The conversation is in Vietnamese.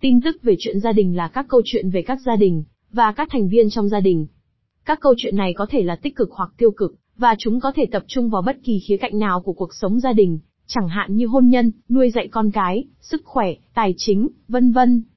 Tin tức về chuyện gia đình là các câu chuyện về các gia đình, và các thành viên trong gia đình. Các câu chuyện này có thể là tích cực hoặc tiêu cực, và chúng có thể tập trung vào bất kỳ khía cạnh nào của cuộc sống gia đình, chẳng hạn như hôn nhân, nuôi dạy con cái, sức khỏe, tài chính, vân vân.